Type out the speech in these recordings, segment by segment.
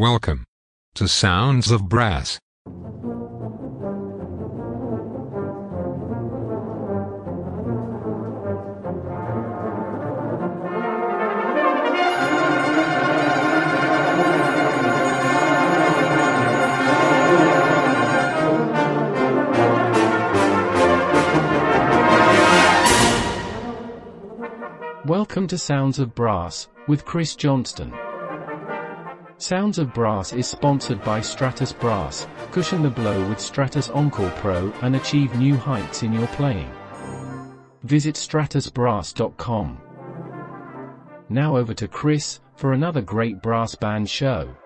Welcome to Sounds of Brass. Welcome to Sounds of Brass with Chris Johnston. Sounds of Brass is sponsored by Stratus Brass. Cushion the blow with Stratus Encore Pro and achieve new heights in your playing. Visit stratusbrass.com. Now over to Chris for another great brass band show.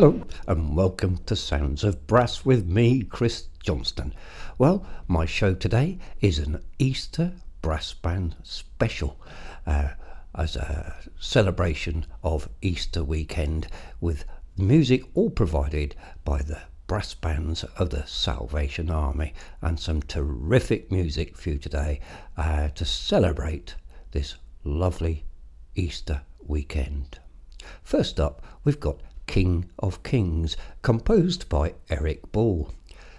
Hello, and welcome to Sounds of Brass with me, Chris Johnston. Well, my show today is an Easter brass band special uh, as a celebration of Easter weekend with music all provided by the brass bands of the Salvation Army and some terrific music for you today uh, to celebrate this lovely Easter weekend. First up, we've got King of Kings, composed by Eric Ball.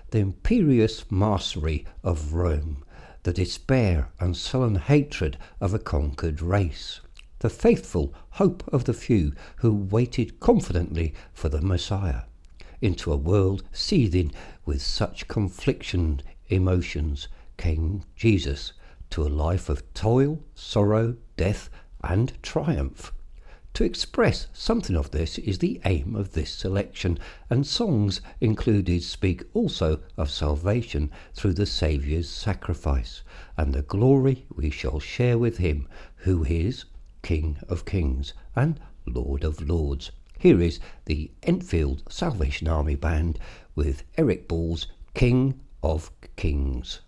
The imperious mastery of Rome, the despair and sullen hatred of a conquered race, the faithful hope of the few who waited confidently for the Messiah, into a world seething with such confliction emotions came Jesus to a life of toil, sorrow, death, and triumph. To express something of this is the aim of this selection, and songs included speak also of salvation through the Saviour's sacrifice, and the glory we shall share with him, who is King of Kings and Lord of Lords. Here is the Enfield Salvation Army Band with Eric Ball's King of Kings.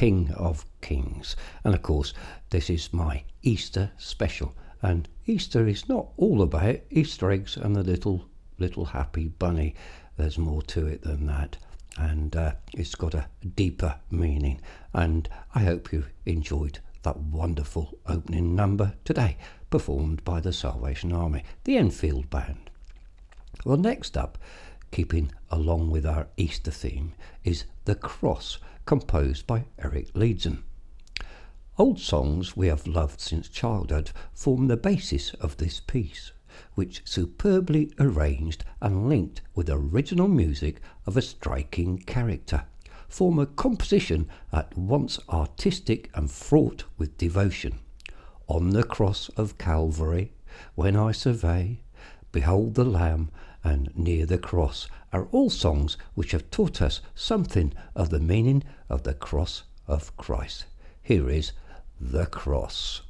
King of Kings. And of course, this is my Easter special. And Easter is not all about Easter eggs and the little little happy bunny. There's more to it than that. And uh, it's got a deeper meaning. And I hope you enjoyed that wonderful opening number today, performed by the Salvation Army, the Enfield Band. Well, next up, keeping along with our Easter theme, is The Cross, composed by Eric Leidzén. Old songs we have loved since childhood form the basis of this piece, which superbly arranged and linked with original music of a striking character, form a composition at once artistic and fraught with devotion. On the cross of Calvary, when I survey, behold the Lamb, and near the cross are all songs which have taught us something of the meaning of the cross of Christ. Here is the cross.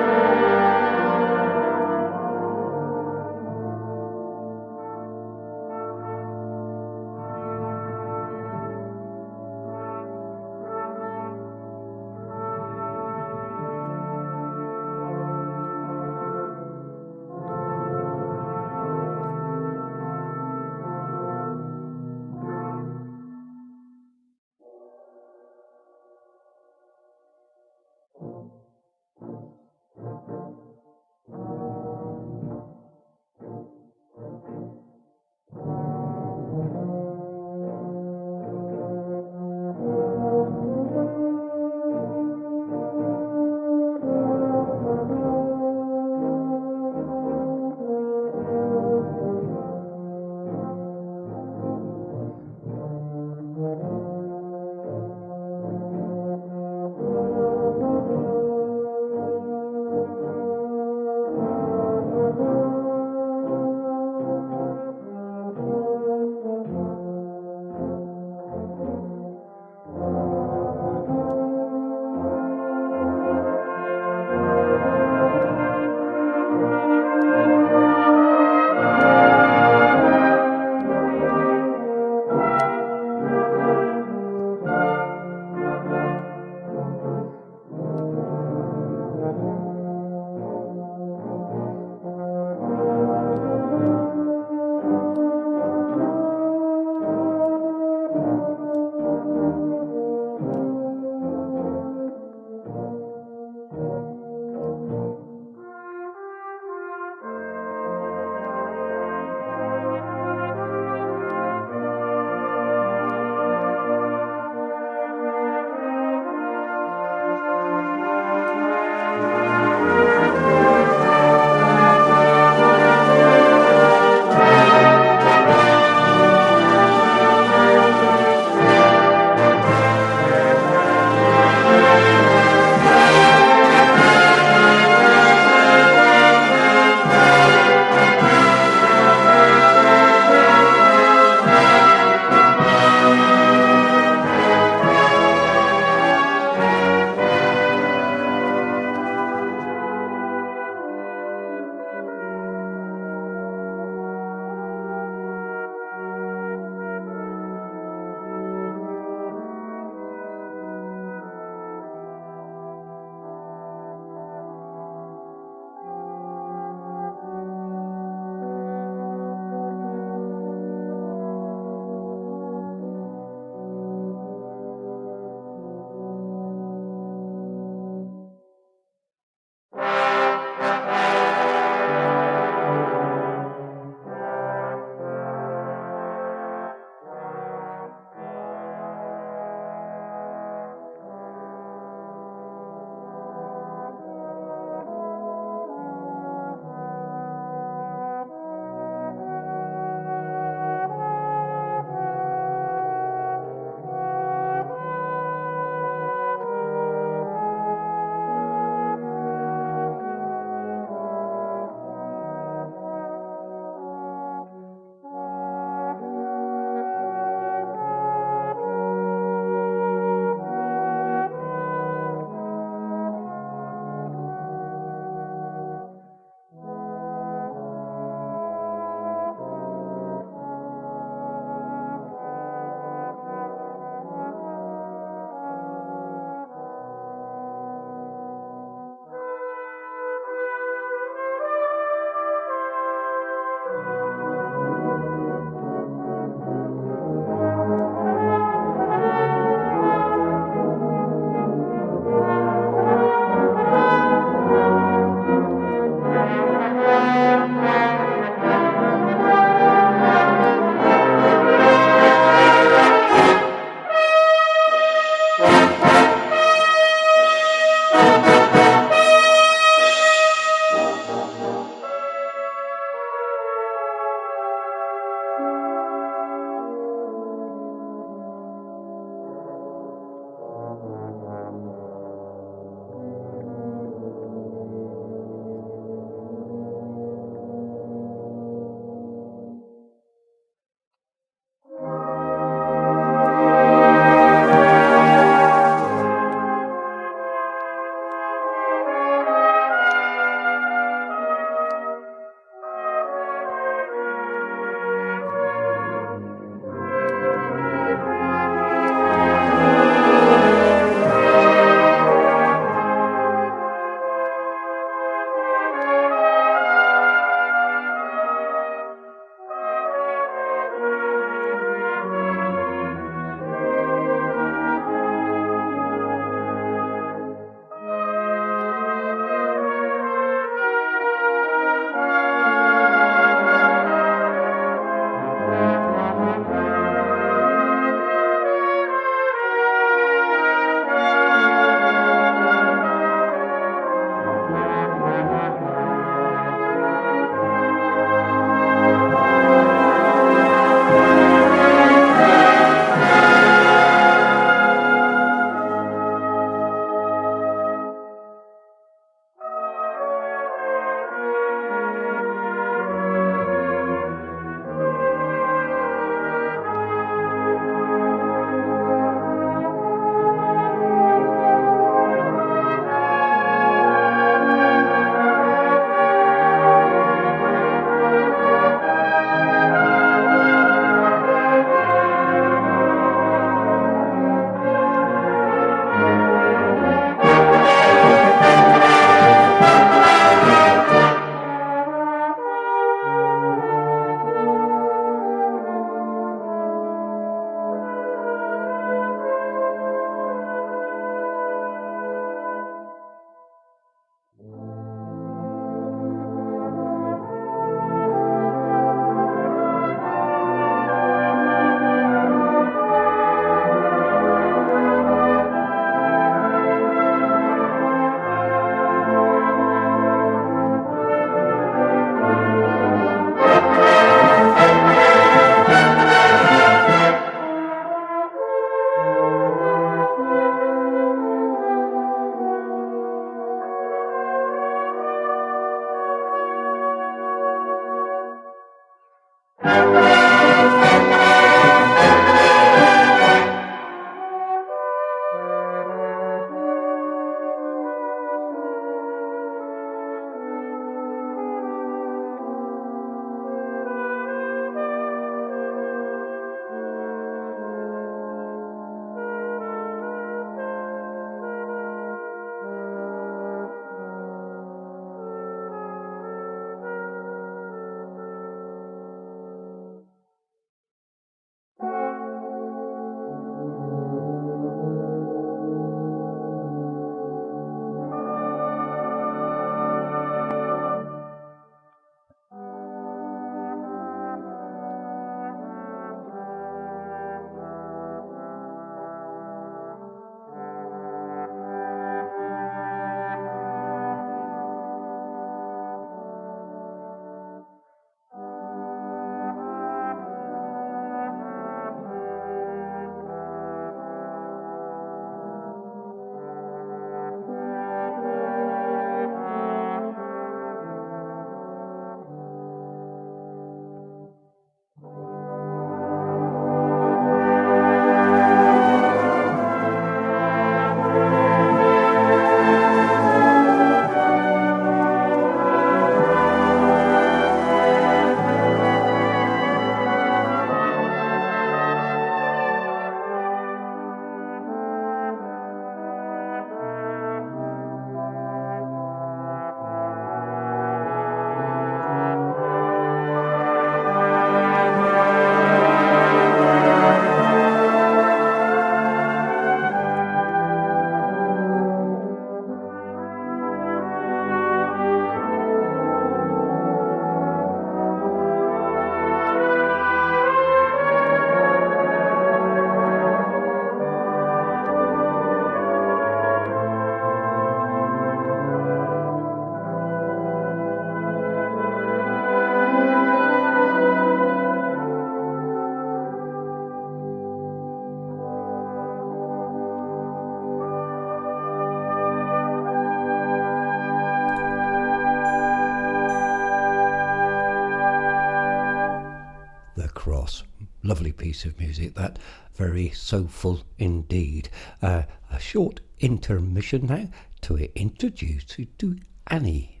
Piece of music, that very soulful indeed. Uh, a short intermission now to introduce you to Annie.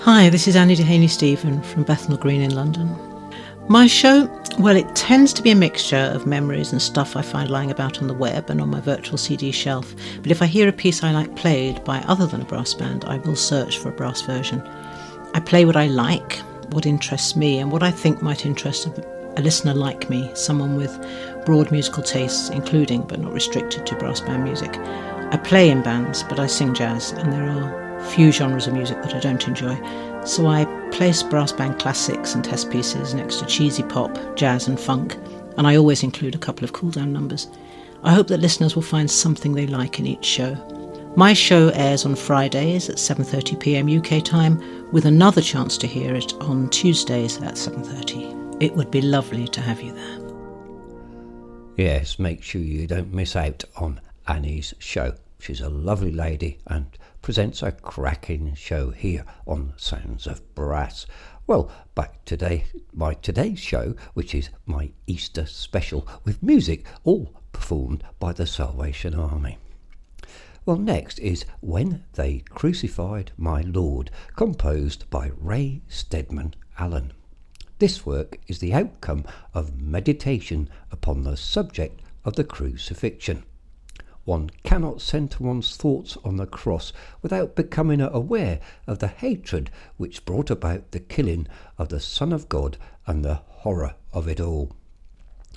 Hi, this is Annie Dehaney Stephen from Bethnal Green in London. My show, well, it tends to be a mixture of memories and stuff I find lying about on the web and on my virtual CD shelf. But if I hear a piece I like played by other than a brass band, I will search for a brass version. I play what I like, what interests me, and what I think might interest a, listener like me, someone with broad musical tastes, including but not restricted to brass band music. I play in bands, but I sing jazz, and there are few genres of music that I don't enjoy. So I place brass band classics and test pieces next to cheesy pop, jazz, and funk, and I always include a couple of cool down numbers. I hope that listeners will find something they like in each show. My show airs on Fridays at 7:30 p.m. UK time with another chance to hear it on Tuesdays at 7:30. It would be lovely to have you there. Yes, make sure you don't miss out on Annie's show. She's a lovely lady and presents a cracking show here on Sounds of Brass. Well, back today, my today's show, which is my Easter special with music, all performed by the Salvation Army. Well, next is When They Crucified My Lord, composed by Ray Steadman Allen. This work is the outcome of meditation upon the subject of the crucifixion. One cannot centre one's thoughts on the cross without becoming aware of the hatred which brought about the killing of the Son of God and the horror of it all.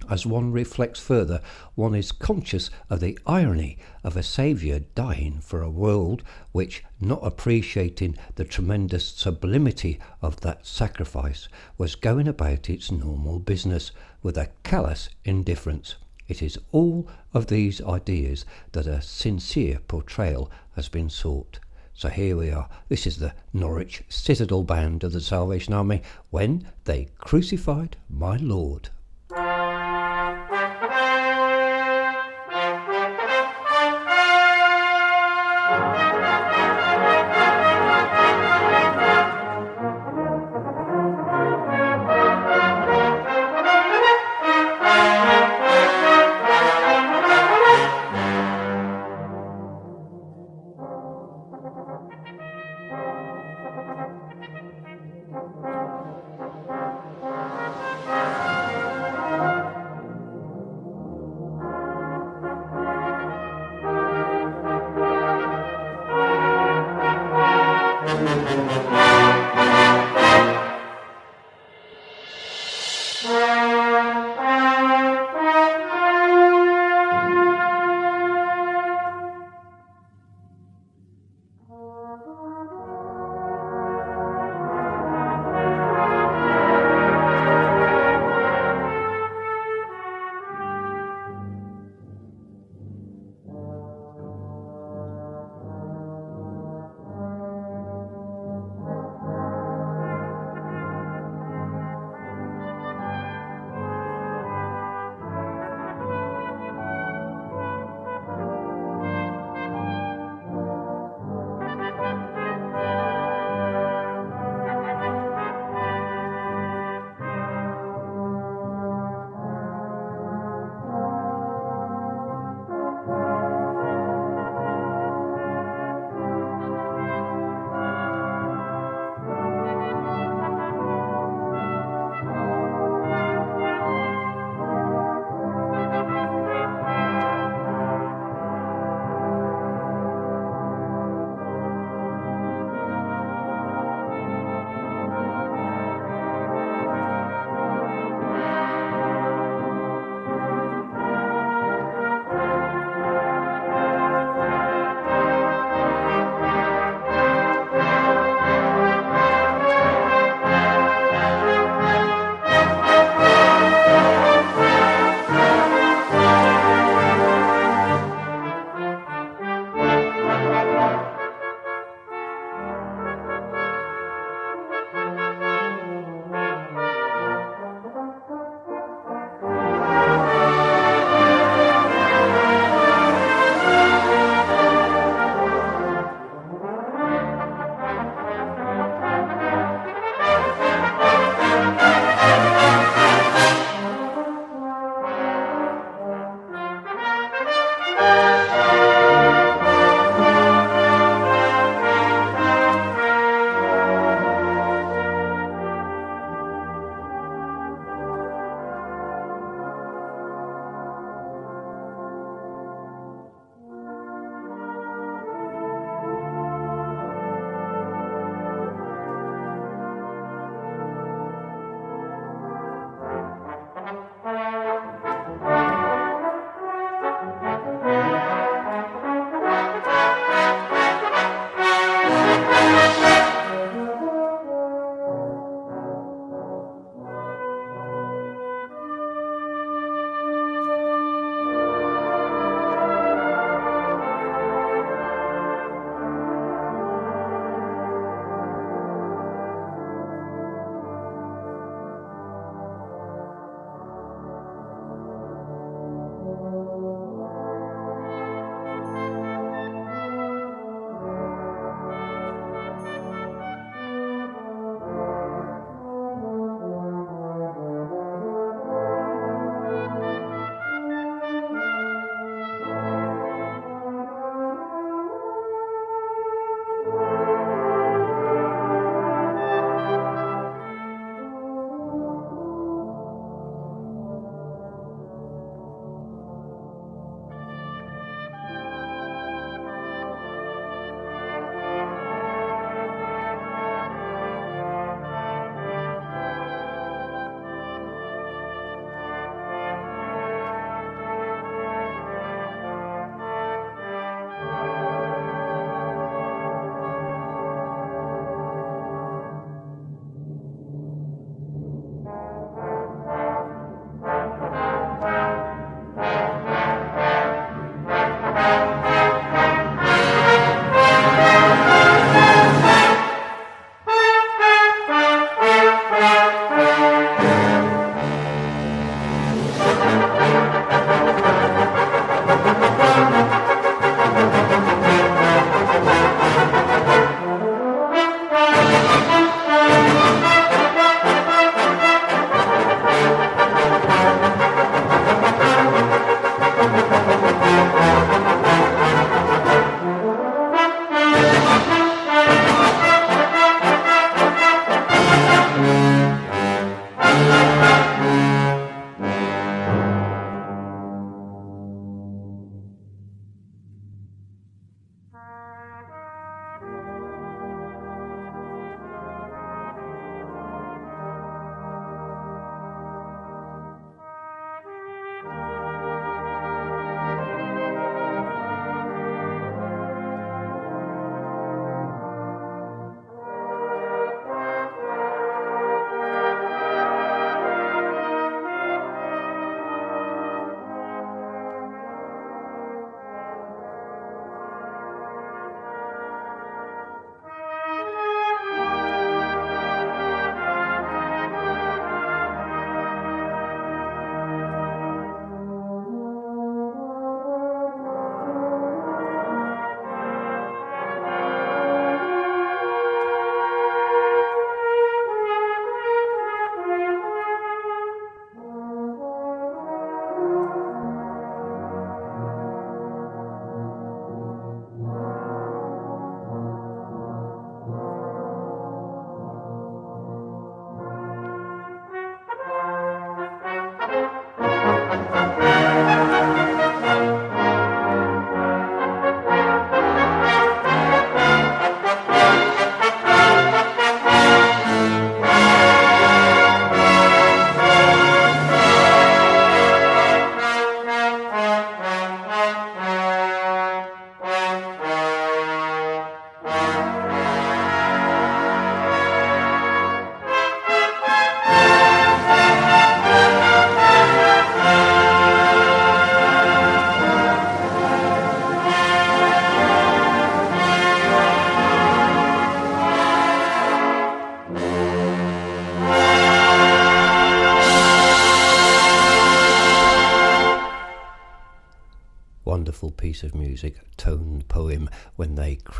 As one reflects further, one is conscious of the irony of a Saviour dying for a world which, not appreciating the tremendous sublimity of that sacrifice, was going about its normal business with a callous indifference. It is all of these ideas that a sincere portrayal has been sought. So here we are. This is the Norwich Citadel Band of the Salvation Army when they crucified my Lord.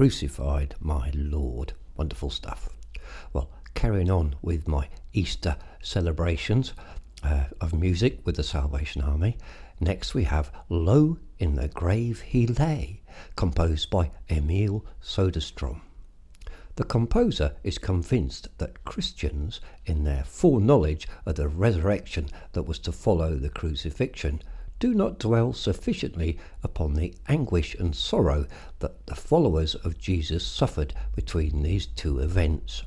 Crucified my Lord. Wonderful stuff. Well, carrying on with my Easter celebrations uh, of music with the Salvation Army, Next we have Low in the Grave He Lay, composed by Emil Söderström. The composer is convinced that Christians, in their foreknowledge of the resurrection that was to follow the crucifixion, do not dwell sufficiently upon the anguish and sorrow that the followers of Jesus suffered between these two events.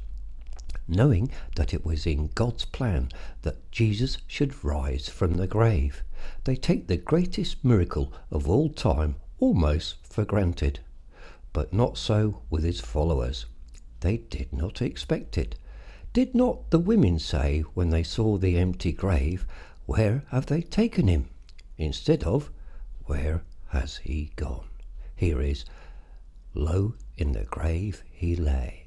Knowing that it was in God's plan that Jesus should rise from the grave, they take the greatest miracle of all time almost for granted. But not so with his followers. They did not expect it. Did not the women say when they saw the empty grave, Where have they taken him? Instead of Where has he gone? Here is Low in the grave he lay.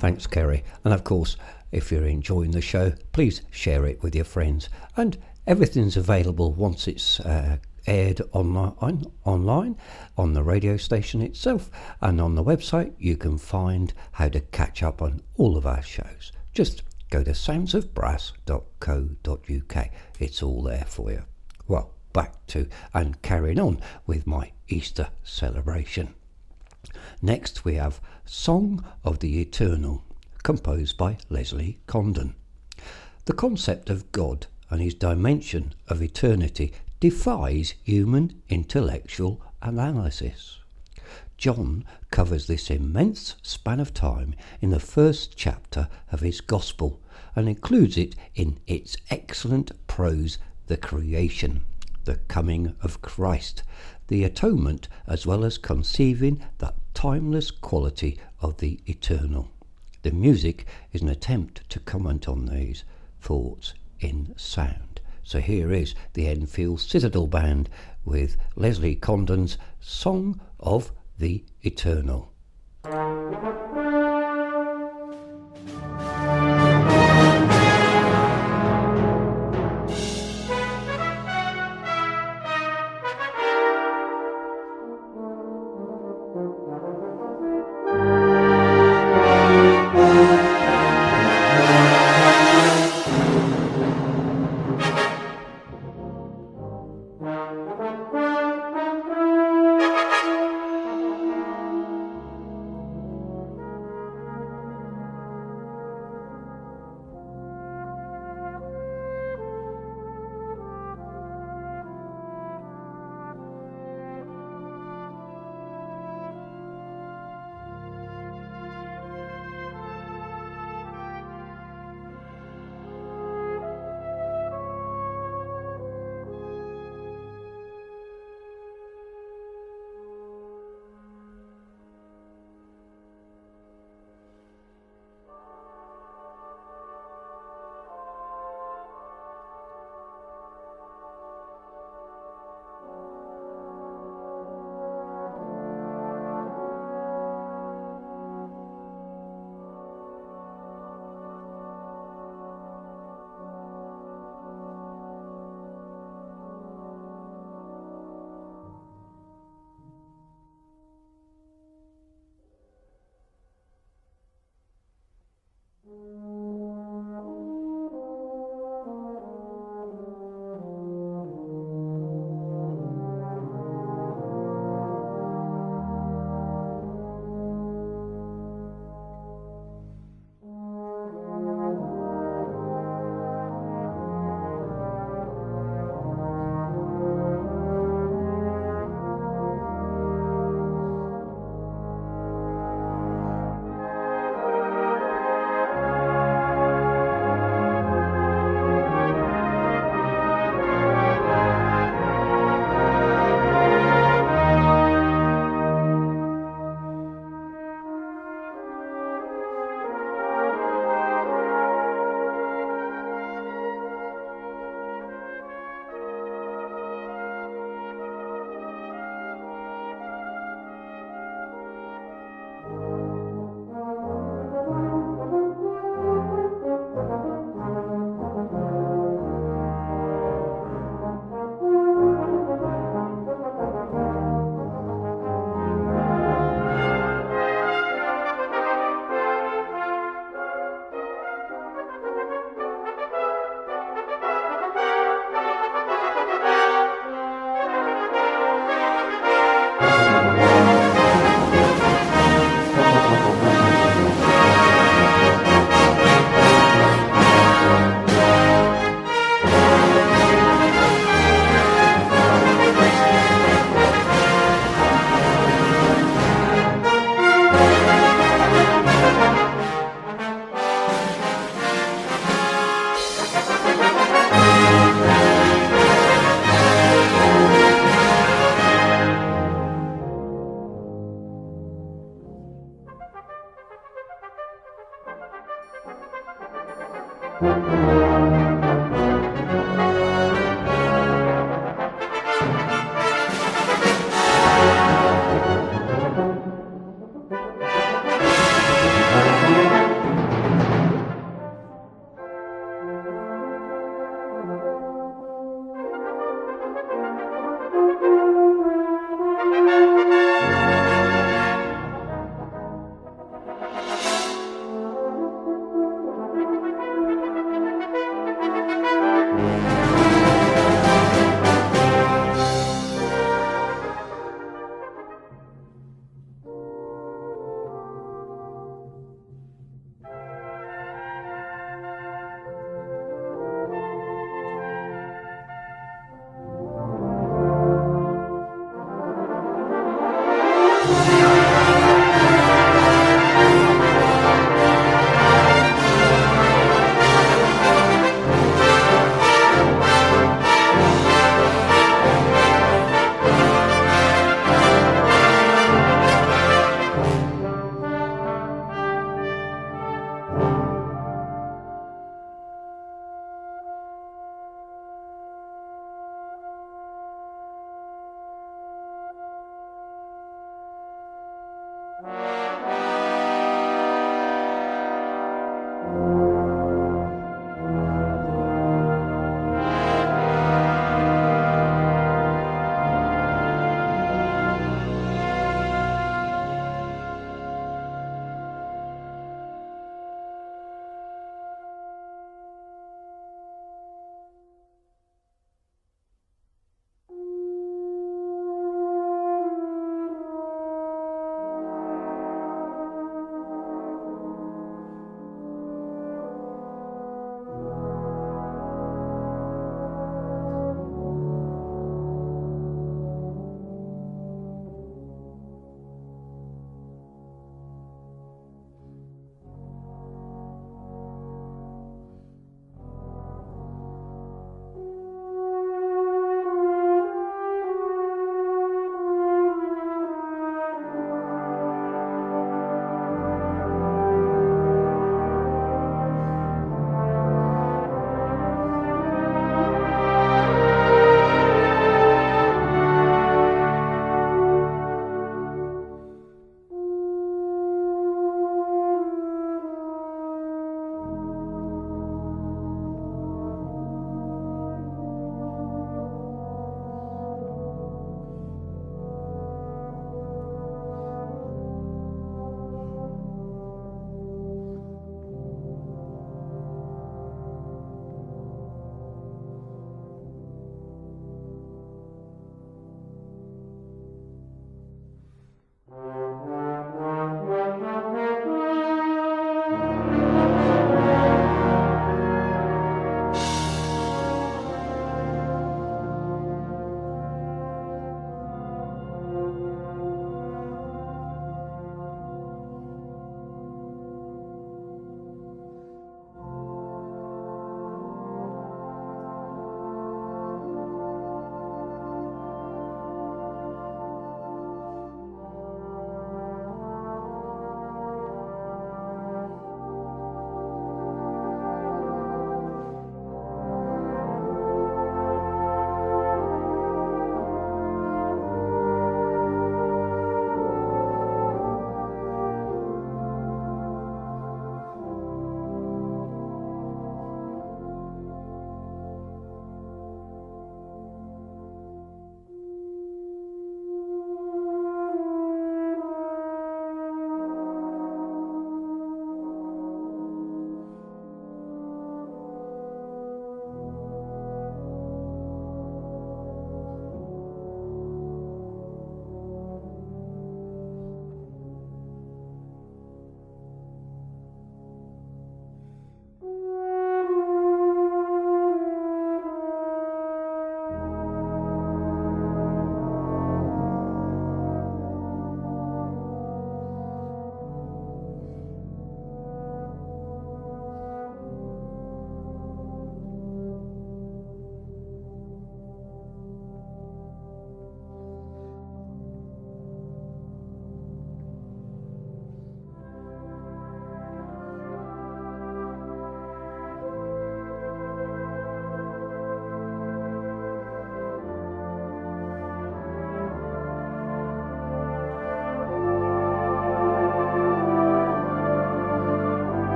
Thanks, Kerry. And of course, if you're enjoying the show, please share it with your friends. And everything's available once it's uh, aired online, online on the radio station itself. And on the website, you can find how to catch up on all of our shows. Just go to soundsofbrass.co.uk. It's all there for you. Well, back to and carrying on with my Easter celebration. Next, we have Song of the Eternal, composed by Leslie Condon. The concept of God and his dimension of eternity defies human intellectual analysis. John covers this immense span of time in the first chapter of his Gospel and includes it in its excellent prose, The Creation, the Coming of Christ, the Atonement, as well as conceiving that timeless quality of the eternal. The music is an attempt to comment on these thoughts in sound. So here is the Enfield Citadel Band with Leslie Condon's Song of the Eternal.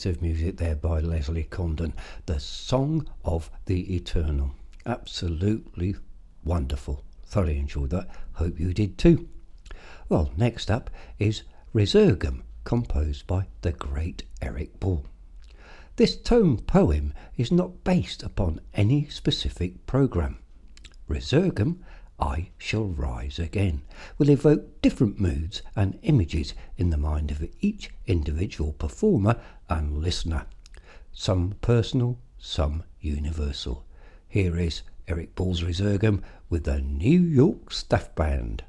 Piece of music there by Leslie Condon, The Song of the Eternal. Absolutely wonderful. Thoroughly enjoyed that. Hope you did too. Well, next up is Resurgam, composed by the great Eric Ball. This tone poem is not based upon any specific program. Resurgam I Shall Rise Again will evoke different moods and images in the mind of each individual performer and listener, some personal, some universal. Here is Eric Ball's Resurgam with the New York Staff Band.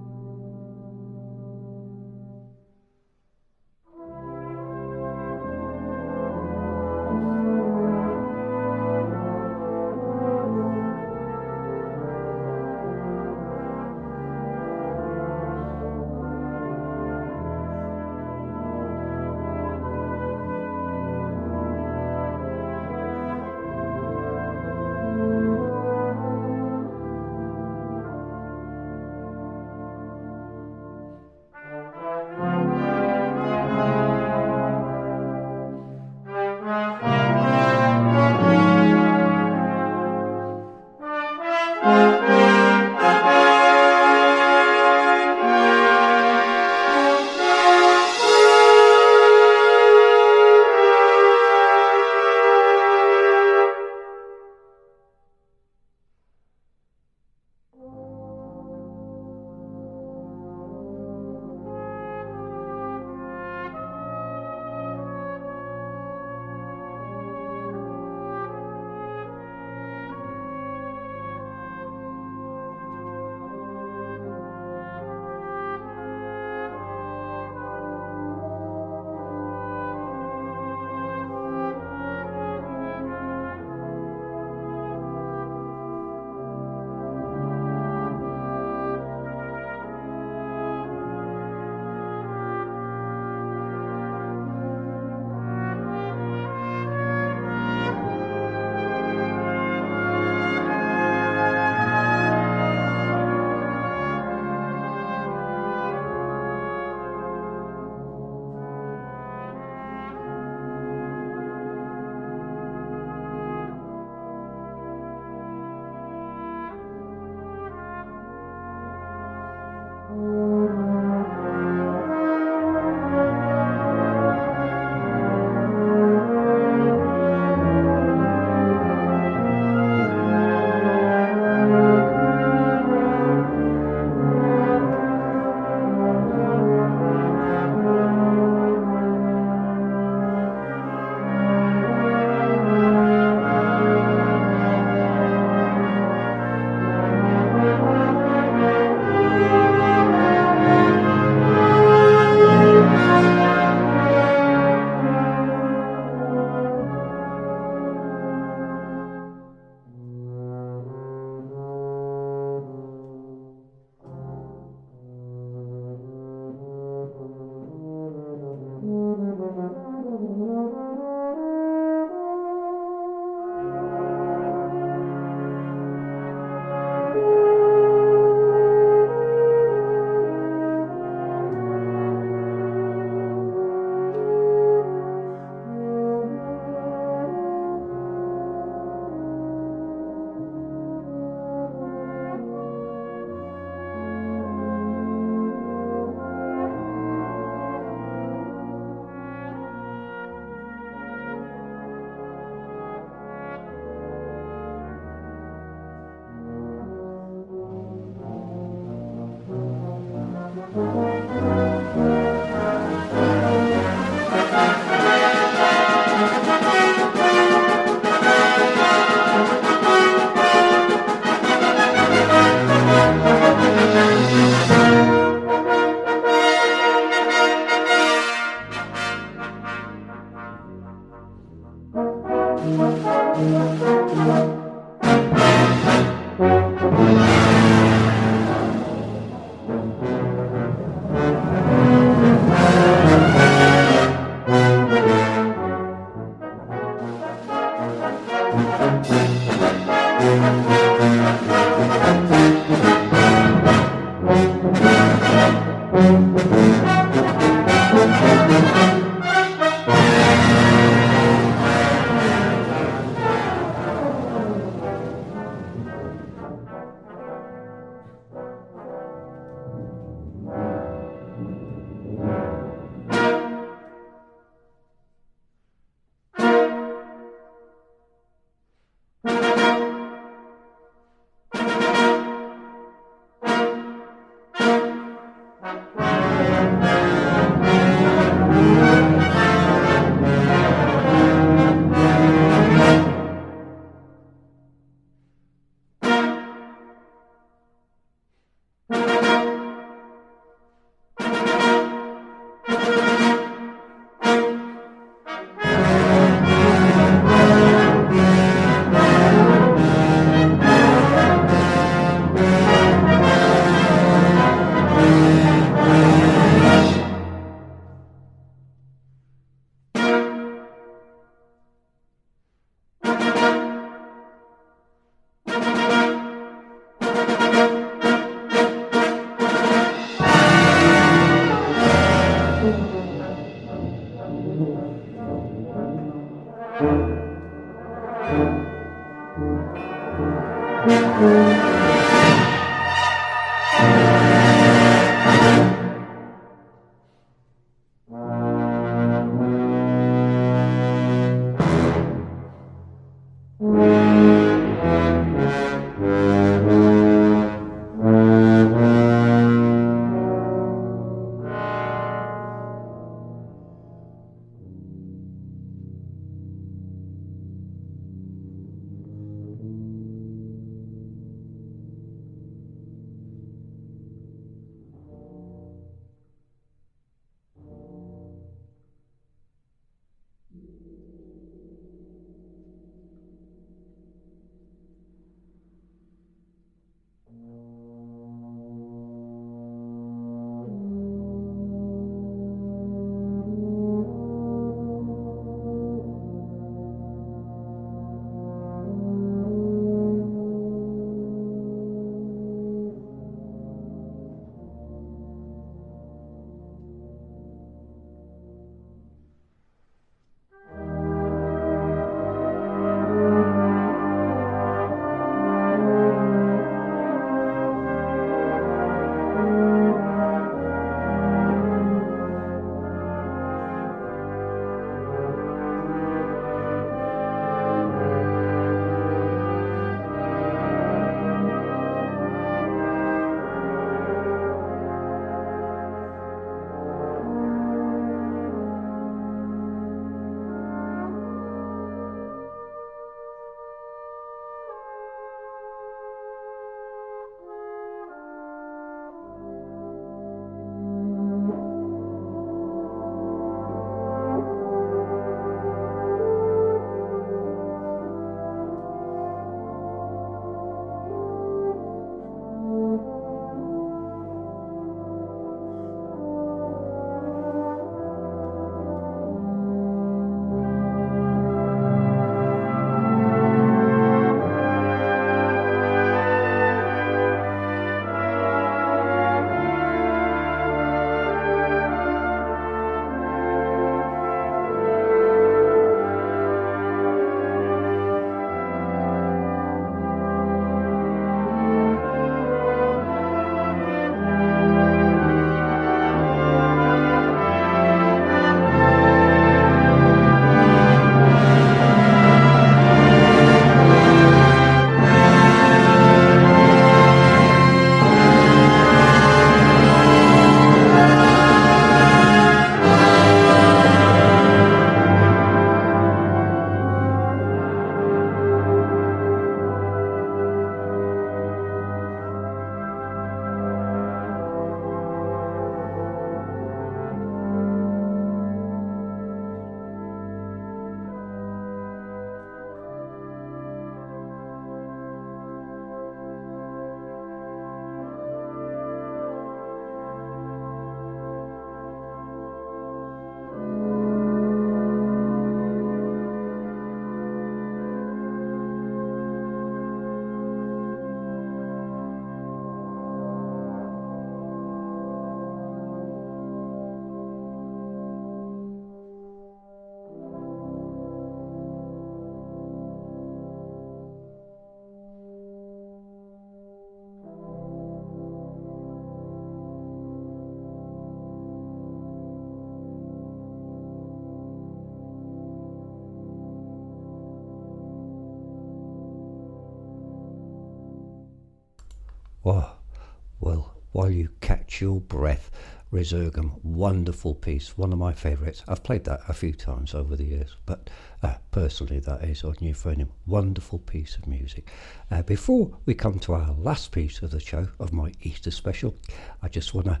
Your breath. Resurgam, wonderful piece, one of my favourites. I've played that a few times over the years, but uh, personally, that is on euphonium. Wonderful piece of music. Uh, before we come to our last piece of the show, of my Easter special, I just want to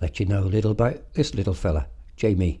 let you know a little about this little fella, Jamie.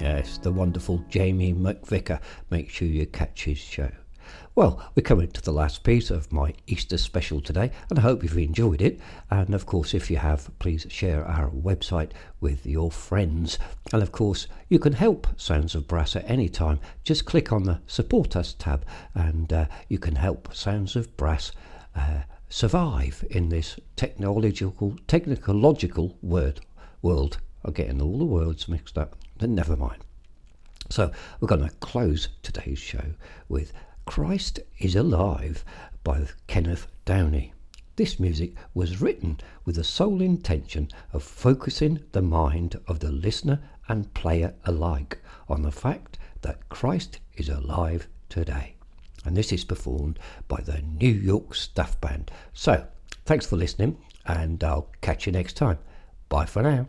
Yes, the wonderful Jamie McVicker. Make sure you catch his show. Well, we're coming to the last piece of my Easter special today, and I hope you've enjoyed it. And of course, if you have, please share our website with your friends. And of course, you can help Sounds of Brass at any time. Just click on the Support Us tab, and uh, you can help Sounds of Brass. Uh, survive in this technological, technological word world. I'm getting all the words mixed up but never mind. So we're going to close today's show with Christ is Alive by Kenneth Downie. This music was written with the sole intention of focusing the mind of the listener and player alike on the fact that Christ is alive today. And this is performed by the New York Staff Band. So, thanks for listening, and I'll catch you next time. Bye for now.